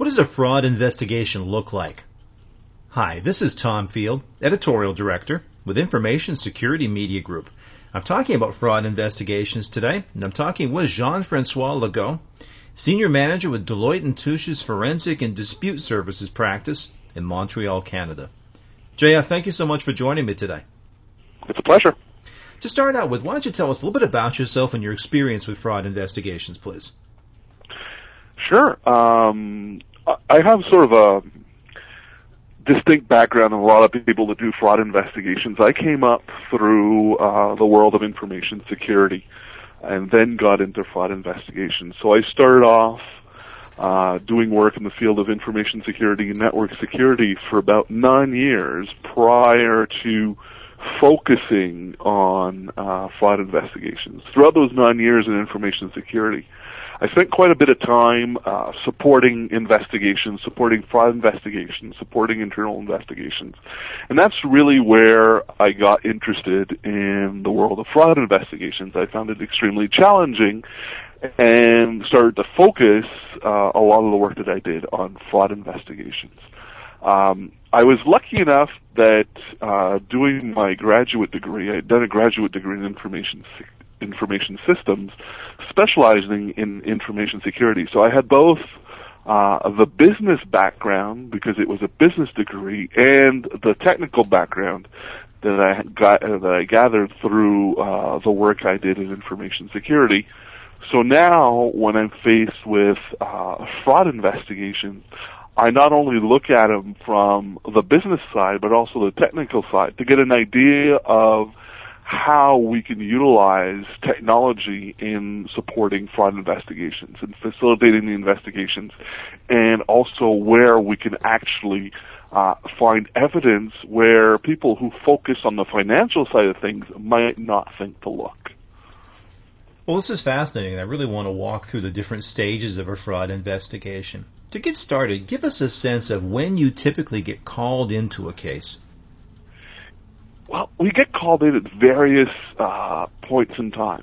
What does a fraud investigation look like? Hi, this is Tom Field, Editorial Director with Information Security Media Group. I'm talking about fraud investigations today, and I'm talking with Jean-Francois Legault, Senior Manager with Deloitte & Touche's Forensic and Dispute Services practice in Montreal, Canada. JF, thank you so much for joining me today. It's a pleasure. To start out with, why don't you tell us a little bit about yourself and your experience with fraud investigations, please? Sure. Um, I have sort of a distinct background in a lot of people that do fraud investigations. I came up through uh, the world of information security and then got into fraud investigations. So I started off uh, doing work in the field of information security and network security for about nine years prior to focusing on uh, fraud investigations. Throughout those nine years in information security, I spent quite a bit of time uh, supporting investigations, supporting fraud investigations, supporting internal investigations. And that's really where I got interested in the world of fraud investigations. I found it extremely challenging and started to focus uh, a lot of the work that I did on fraud investigations. Um, I was lucky enough that uh, doing my graduate degree, I had done a graduate degree in information information systems, specializing in information security. So I had both uh, the business background because it was a business degree and the technical background that I got uh, that I gathered through uh, the work I did in information security. So now, when I'm faced with uh, fraud investigation, I not only look at them from the business side, but also the technical side to get an idea of how we can utilize technology in supporting fraud investigations and facilitating the investigations, and also where we can actually uh, find evidence where people who focus on the financial side of things might not think to look. Well, this is fascinating. I really want to walk through the different stages of a fraud investigation. To get started, give us a sense of when you typically get called into a case. Well, we get called in at various uh, points in time.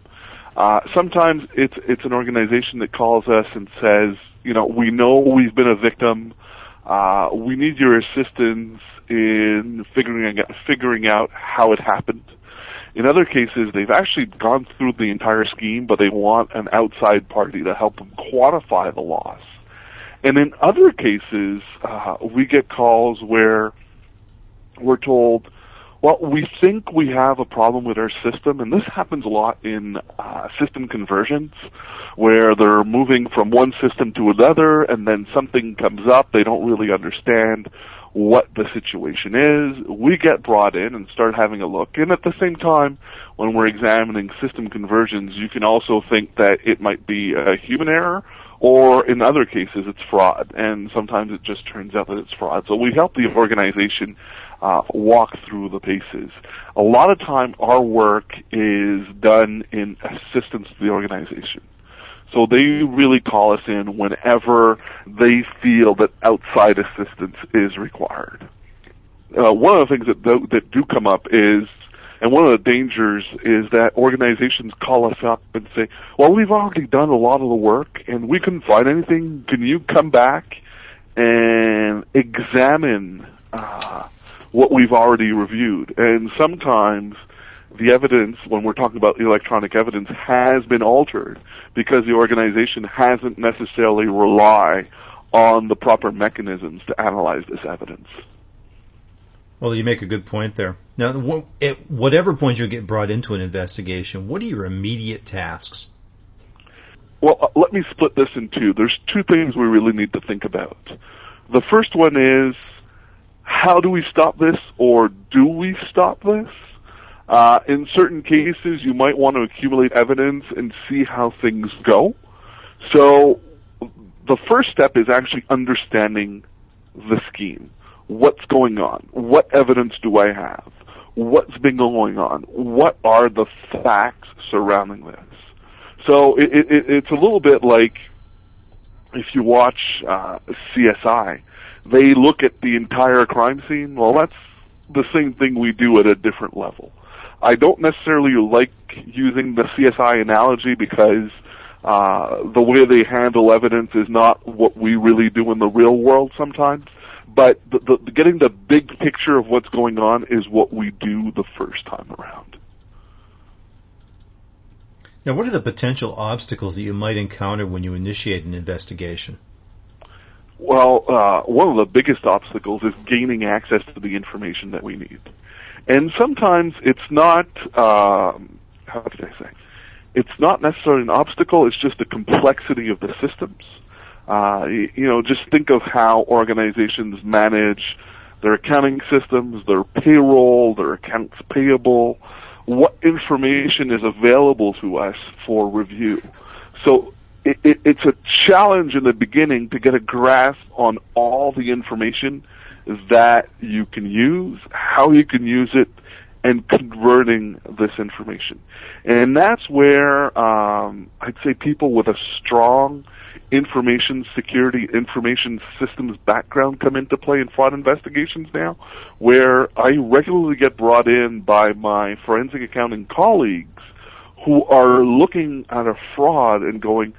Uh, sometimes it's it's an organization that calls us and says, you know, we know we've been a victim. Uh, we need your assistance in figuring out, figuring out how it happened. In other cases, they've actually gone through the entire scheme, but they want an outside party to help them quantify the loss. And in other cases, uh, we get calls where we're told, well, we think we have a problem with our system, and this happens a lot in uh, system conversions, where they're moving from one system to another, and then something comes up, they don't really understand what the situation is. We get brought in and start having a look. And at the same time, when we're examining system conversions, you can also think that it might be a human error, or in other cases, it's fraud. And sometimes it just turns out that it's fraud. So we help the organization uh, walk through the paces. A lot of time, our work is done in assistance to the organization. So they really call us in whenever they feel that outside assistance is required. Uh, one of the things that do, that do come up is, and one of the dangers is that organizations call us up and say, "Well, we've already done a lot of the work, and we couldn't find anything. Can you come back and examine uh, what we've already reviewed. And sometimes the evidence, when we're talking about electronic evidence, has been altered because the organization hasn't necessarily rely on the proper mechanisms to analyze this evidence. Well, you make a good point there. Now, at whatever point you get brought into an investigation, what are your immediate tasks? Well, uh, let me split this in two. There's two things we really need to think about. The first one is how do we stop this or do we stop this? Uh, in certain cases, you might want to accumulate evidence and see how things go. So the first step is actually understanding the scheme. What's going on? What evidence do I have? What's been going on? What are the facts surrounding this? So it, it, it's a little bit like if you watch uh, CSI they look at the entire crime scene. Well, that's the same thing we do at a different level. I don't necessarily like using the CSI analogy because Uh, the way they handle evidence is not what we really do in the real world sometimes. But the, the, getting the big picture of what's going on is what we do the first time around. Now, what are the potential obstacles that you might encounter when you initiate an investigation? Well, uh, one of the biggest obstacles is gaining access to the information that we need. And sometimes it's not, um, how can I say? It's not necessarily an obstacle, it's just the complexity of the systems. Uh, you, you know, just think of how organizations manage their accounting systems, their payroll, their accounts payable, what information is available to us for review. So it, it, it's a challenge in the beginning to get a grasp on all the information that you can use, how you can use it, and converting this information. And that's where um, I'd say people with a strong information security, information systems background come into play in fraud investigations now, where I regularly get brought in by my forensic accounting colleagues who are looking at a fraud and going,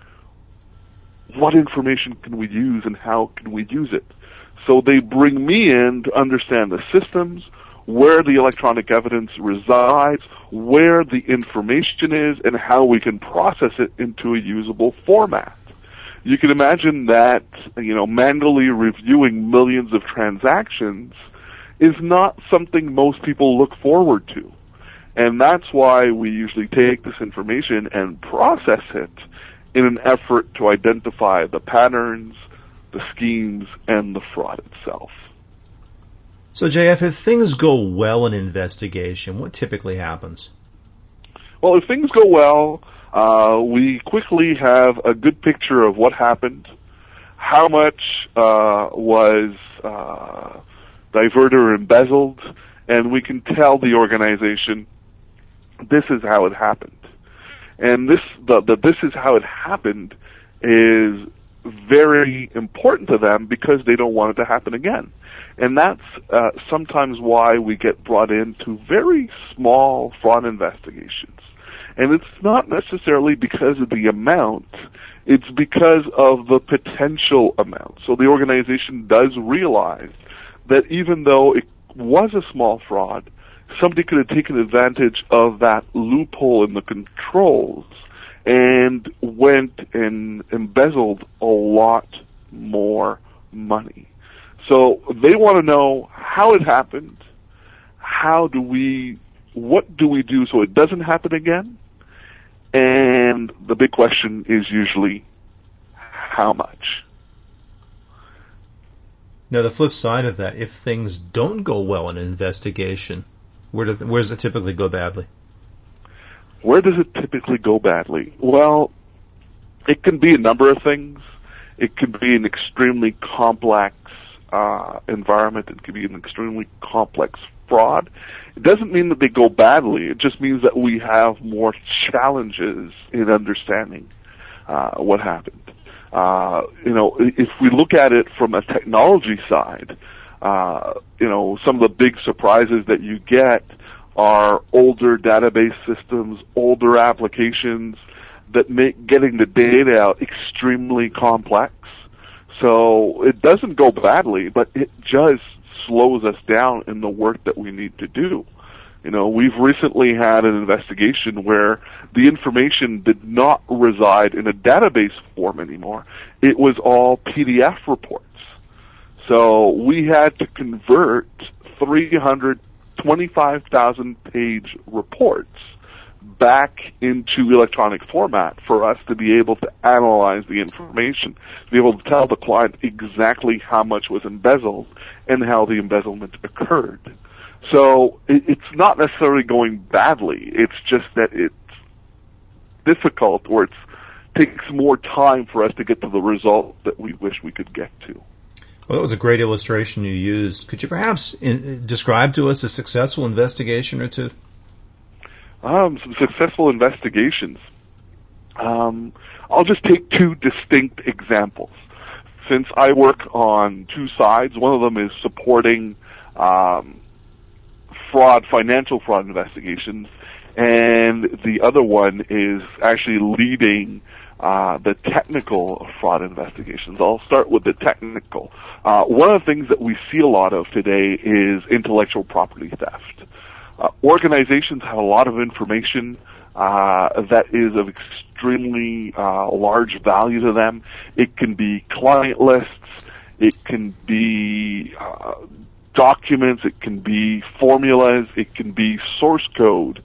what information can we use and how can we use it? So they bring me in to understand the systems, where the electronic evidence resides, where the information is, and how we can process it into a usable format. You can imagine that, you know, manually reviewing millions of transactions is not something most people look forward to. And that's why we usually take this information and process it in an effort to identify the patterns, the schemes, and the fraud itself. So, JF, if things go well in investigation, what typically happens? Well, if things go well, uh, we quickly have a good picture of what happened, how much uh, was uh, diverted or embezzled, and we can tell the organization this is how it happened. And this, the, the this is how it happened is very important to them because they don't want it to happen again. And that's uh, sometimes why we get brought into very small fraud investigations. And it's not necessarily because of the amount, it's because of the potential amount. So the organization does realize that even though it was a small fraud, somebody could have taken advantage of that loophole in the controls and went and embezzled a lot more money. So they want to know how it happened, how do we, what do we do so it doesn't happen again, and the big question is usually how much. Now, the flip side of that, if things don't go well in an investigation, where, do, where does it typically go badly? Where does it typically go badly? Well, it can be a number of things. It can be an extremely complex uh, environment. It can be an extremely complex fraud. It doesn't mean that they go badly. It just means that we have more challenges in understanding uh, what happened. Uh, you know, if we look at it from a technology side, uh, you know, some of the big surprises that you get are older database systems, older applications that make getting the data out extremely complex. So it doesn't go badly, but it just slows us down in the work that we need to do. You know, we've recently had an investigation where the information did not reside in a database form anymore. It was all PDF reports. So we had to convert 325,000 page reports back into electronic format for us to be able to analyze the information, to be able to tell the client exactly how much was embezzled and how the embezzlement occurred. So it's not necessarily going badly. It's just that it's difficult or it takes more time for us to get to the result that we wish we could get to. Well, that was a great illustration you used. Could you perhaps in, describe to us a successful investigation or two? Um, some successful investigations. Um, I'll just take two distinct examples. Since I work on two sides, one of them is supporting um, fraud, financial fraud investigations, and the other one is actually leading uh, the technical fraud investigations. I'll start with the technical. Uh, one of the things that we see a lot of today is intellectual property theft. Uh, organizations have a lot of information uh, that is of extremely uh, large value to them. It can be client lists, it can be uh, documents, it can be formulas, it can be source code,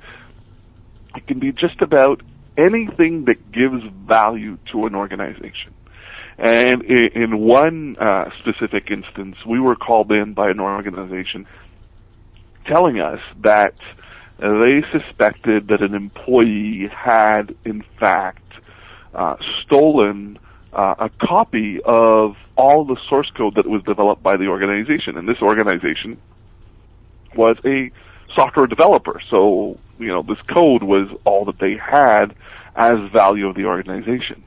it can be just about anything that gives value to an organization. And in one uh, specific instance, we were called in by an organization telling us that they suspected that an employee had, in fact, uh, stolen uh, a copy of all the source code that was developed by the organization. And this organization was a software developer. So, you know, this code was all that they had as value of the organization.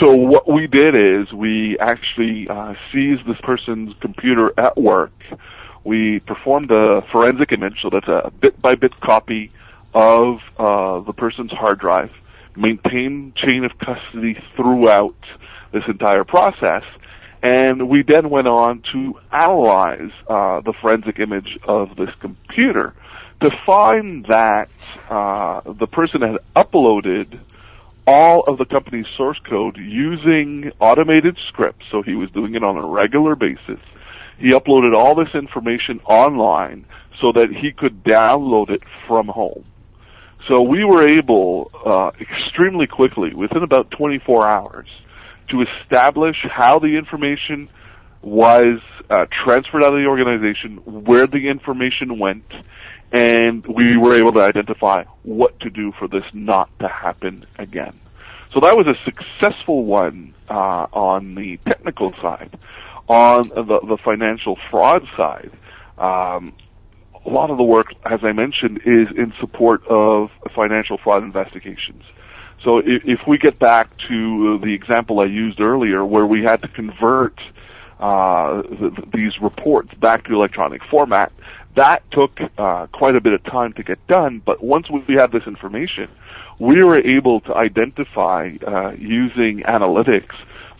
So what we did is we actually uh, seized this person's computer at work. We performed a forensic image, so that's a bit by bit copy of uh, the person's hard drive, maintained chain of custody throughout this entire process, and we then went on to analyze uh, the forensic image of this computer to find that uh, the person had uploaded all of the company's source code using automated scripts. So he was doing it on a regular basis. He uploaded all this information online so that he could download it from home. So we were able, uh, extremely quickly, within about 24 hours, to establish how the information was uh, transferred out of the organization, where the information went, and we were able to identify what to do for this not to happen again. So that was a successful one uh, on the technical side. On the, the financial fraud side, um, a lot of the work, as I mentioned, is in support of financial fraud investigations. So if, if we get back to the example I used earlier, where we had to convert uh, th- these reports back to electronic format, that took uh, quite a bit of time to get done. But once we had this information, we were able to identify uh, using analytics.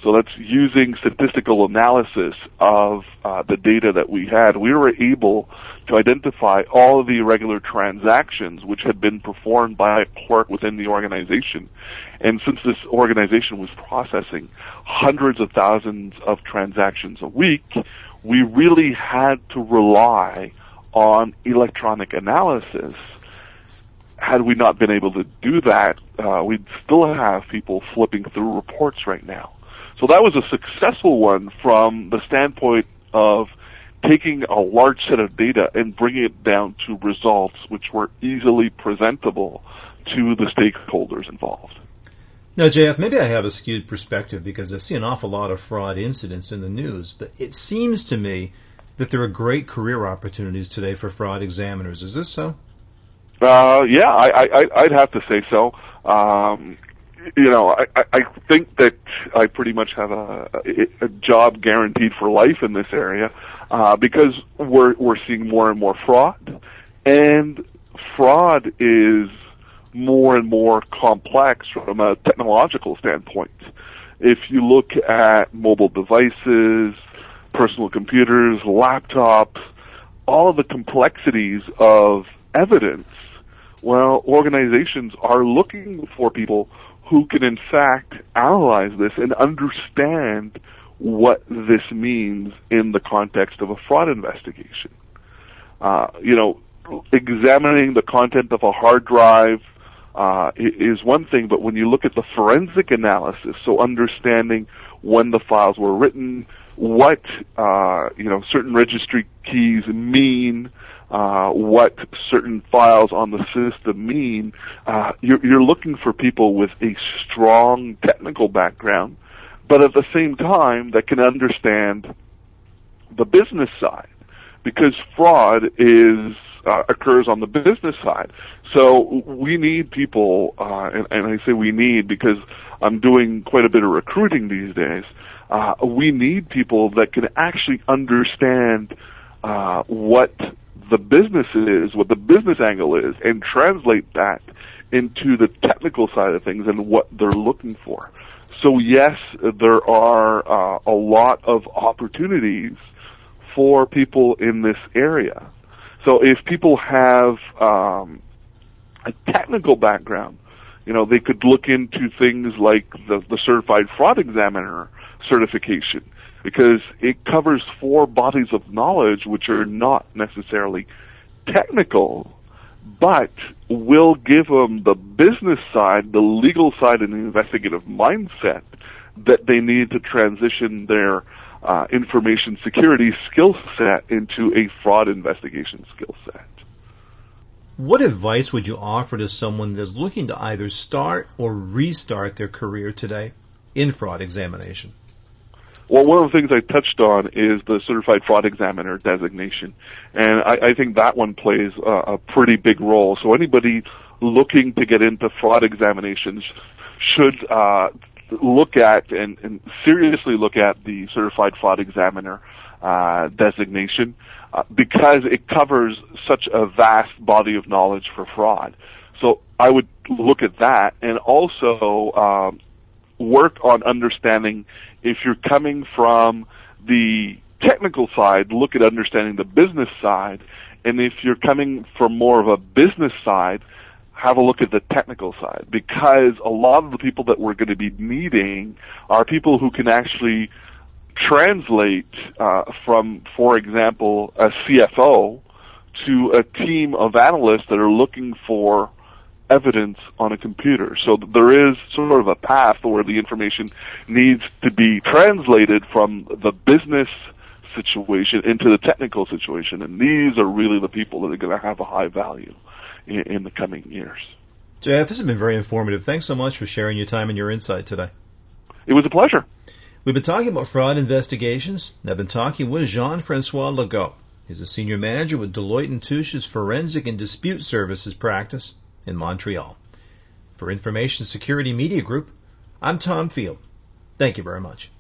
So that's using statistical analysis of uh, the data that we had. We were able to identify all of the irregular transactions which had been performed by a clerk within the organization. And since this organization was processing hundreds of thousands of transactions a week, we really had to rely on electronic analysis. Had we not been able to do that, uh, we'd still have people flipping through reports right now. So that was a successful one from the standpoint of taking a large set of data and bringing it down to results which were easily presentable to the stakeholders involved. Now, JF, maybe I have a skewed perspective because I see an awful lot of fraud incidents in the news, but it seems to me that there are great career opportunities today for fraud examiners. Is this so? Uh, yeah, I, I, I'd have to say so. Um, you know, I, I think that I pretty much have a, a job guaranteed for life in this area uh, because we're we're seeing more and more fraud, and fraud is more and more complex from a technological standpoint. If you look at mobile devices, personal computers, laptops, all of the complexities of evidence, well, organizations are looking for people who can in fact analyze this and understand what this means in the context of a fraud investigation. Uh, you know, examining the content of a hard drive uh, is one thing, but when you look at the forensic analysis, so understanding when the files were written, what uh, you know certain registry keys mean, uh, what certain files on the system mean, uh, you're, you're looking for people with a strong technical background, but at the same time that can understand the business side, because fraud is uh, occurs on the business side. So we need people, uh, and, and I say we need because I'm doing quite a bit of recruiting these days. Uh, we need people that can actually understand uh, what the business is, what the business angle is, and translate that into the technical side of things and what they're looking for. So yes, there are uh, a lot of opportunities for people in this area. So if people have um, a technical background, you know, they could look into things like the, the certified fraud examiner certification because it covers four bodies of knowledge which are not necessarily technical, but will give them the business side, the legal side, and the investigative mindset that they need to transition their uh, information security skill set into a fraud investigation skill set. What advice would you offer to someone that's looking to either start or restart their career today in fraud examination? Well, one of the things I touched on is the certified fraud examiner designation, and I, I think that one plays a, a pretty big role. So anybody looking to get into fraud examinations should uh, look at and, and seriously look at the certified fraud examiner uh, designation uh, because it covers such a vast body of knowledge for fraud. So I would look at that and also um, work on understanding if you're coming from the technical side, look at understanding the business side, and if you're coming from more of a business side, have a look at the technical side because a lot of the people that we're going to be meeting are people who can actually translate uh, from, for example, a CFO to a team of analysts that are looking for evidence on a computer. So there is sort of a path where the information needs to be translated from the business situation into the technical situation, and these are really the people that are going to have a high value in, in the coming years. JF, this has been very informative. Thanks so much for sharing your time and your insight today. It was a pleasure. We've been talking about fraud investigations. I've been talking with Jean-Francois Legault. He's a senior manager with Deloitte & Touche's Forensic and Dispute Services practice in Montreal. For Information Security Media Group, I'm Tom Field. Thank you very much.